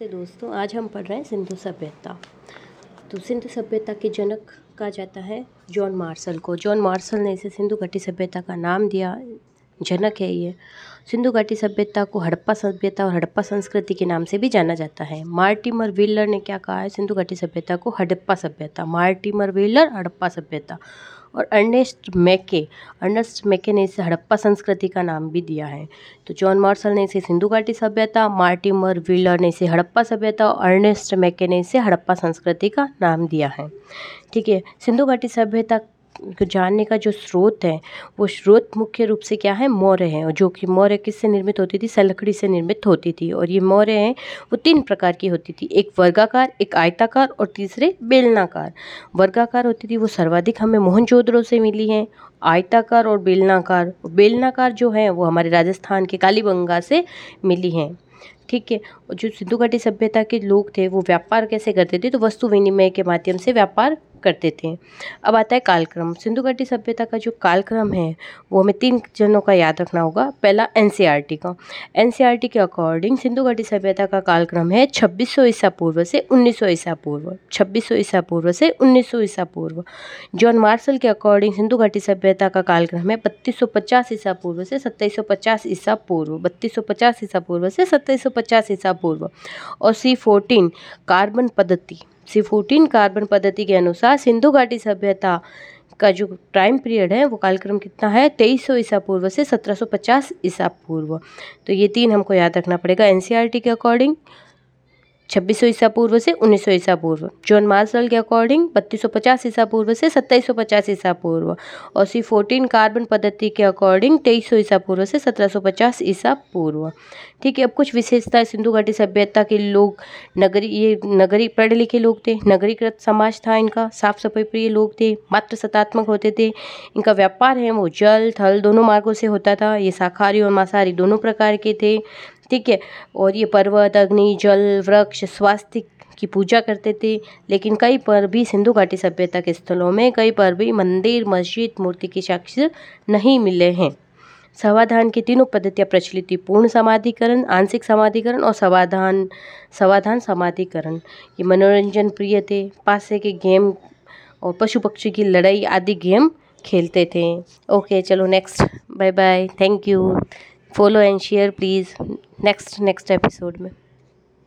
नमस्ते दोस्तों, आज हम पढ़ रहे हैं सिंधु सभ्यता। तो सिंधु सभ्यता के जनक कहा जाता है जॉन मार्शल को। जॉन मार्शल ने इसे सिंधु घाटी सभ्यता का नाम दिया। जनक है ये। सिंधु घाटी सभ्यता को हड़प्पा सभ्यता और हड़प्पा संस्कृति के नाम से भी जाना जाता है। मार्टिमर व्हीलर ने क्या कहा है? सिंधु घाटी सभ्यता को हड़प्पा सभ्यता, मार्टिमर व्हीलर, हड़प्पा सभ्यता। और अर्नेस्ट मैके अर्नेस्ट मैके ने इसे हड़प्पा संस्कृति का नाम भी दिया है। तो जॉन मार्शल ने इसे सिंधु घाटी सभ्यता, मार्टिमर व्हीलर ने इसे हड़प्पा सभ्यता और अर्नेस्ट मैके ने इसे हड़प्पा संस्कृति का नाम दिया है। ठीक है, सिंधु घाटी सभ्यता जानने का जो स्रोत है, वो स्रोत मुख्य रूप से क्या है? मौर्य है जो कि मौर्य किससे निर्मित होती थी? सलकड़ी से निर्मित होती थी, और ये मौर्य हैं, वो तीन प्रकार की होती थी, एक वर्गाकार, एक आयताकार, और तीसरे बेलनाकार। वर्गाकार होती थी, वो सर्वाधिक हमें मोहनजोदड़ो से मिली हैं, आयताकार और बेलनाकार। बेलनाकार जो है, वो हमारे राजस्थान के कालीबंगा से मिली हैं, ठीक है? और जो सिंधु घाटी सभ्यता के लोग थे, वो व्यापार कैसे करते थे? तो वस्तु विनिमय के माध्यम से व्यापार करते थे। अब आता है कालक्रम। सिंधु घाटी सभ्यता का जो कालक्रम है, वो हमें तीन जनों का याद रखना होगा। पहला एन का। एन के अकॉर्डिंग सिंधु घाटी सभ्यता का कालक्रम है छब्बीस ईसा पूर्व से उन्नीस ईसा पूर्व। छब्बीस ईसा पूर्व से उन्नीस सौ ईसा पूर्व। जॉन मार्शल के अकॉर्डिंग सिंधु घाटी सभ्यता का कालक्रम है बत्तीस ईसा पूर्व से सत्ताईस ईसा पूर्व। बत्तीस ईसा पूर्व से सत्ताईस ईसा पूर्व। और सी फोर्टीन कार्बन पद्धति। सी फोर्टीन कार्बन पद्धति के अनुसार सिंधु घाटी सभ्यता का जो टाइम पीरियड है, वो कालक्रम कितना है? तेईस सौ ईसा पूर्व से सत्रह सौ पचास ईसा पूर्व। तो ये तीन हमको याद रखना पड़ेगा एनसीईआरटी के अकॉर्डिंग छब्बीस सौ ईसा पूर्व से उन्नीस सौ ईसा पूर्व। जॉन मार्शल के अकॉर्डिंग बत्तीस सौ पचास ईसा पूर्व से सत्ताईस सौ पचास ईसा पूर्व। और सी फोर्टीन कार्बन पद्धति के अकॉर्डिंग तेईस सौ ईसा पूर्व से सत्रह सौ पचास ईसा पूर्व। ठीक है, अब कुछ विशेषता, सिंधु घाटी सभ्यता के लोग, नगरी, ये नगरी, पढ़े लिखे लोग थे, नगरीकृत समाज था इनका साफ़ सफ़ाई प्रिय लोग थे, मात्र सतात्मक होते थे। इनका व्यापार है, वो जल, थल दोनों मार्गों से होता था, ये शाकाहारी और मांसाहारी दोनों प्रकार के थे। ठीक है, और ये पर्वत, अग्नि, जल, वृक्ष स्वास्थ्य की पूजा करते थे, लेकिन कई पर भी सिंधु घाटी सभ्यता के स्थलों में, कई पर भी मंदिर, मस्जिद, मूर्ति के साक्ष्य नहीं मिले हैं। समाधान की तीनों पद्धतियाँ प्रचलित थी, पूर्ण समाधिकरण, आंशिक समाधिकरण और समाधान समाधान समाधिकरण। ये मनोरंजन प्रिय थे, पासे के गेम और पशु पक्षी की लड़ाई आदि गेम खेलते थे। ओके, चलो next bye bye thank you follow and share please next next episode में।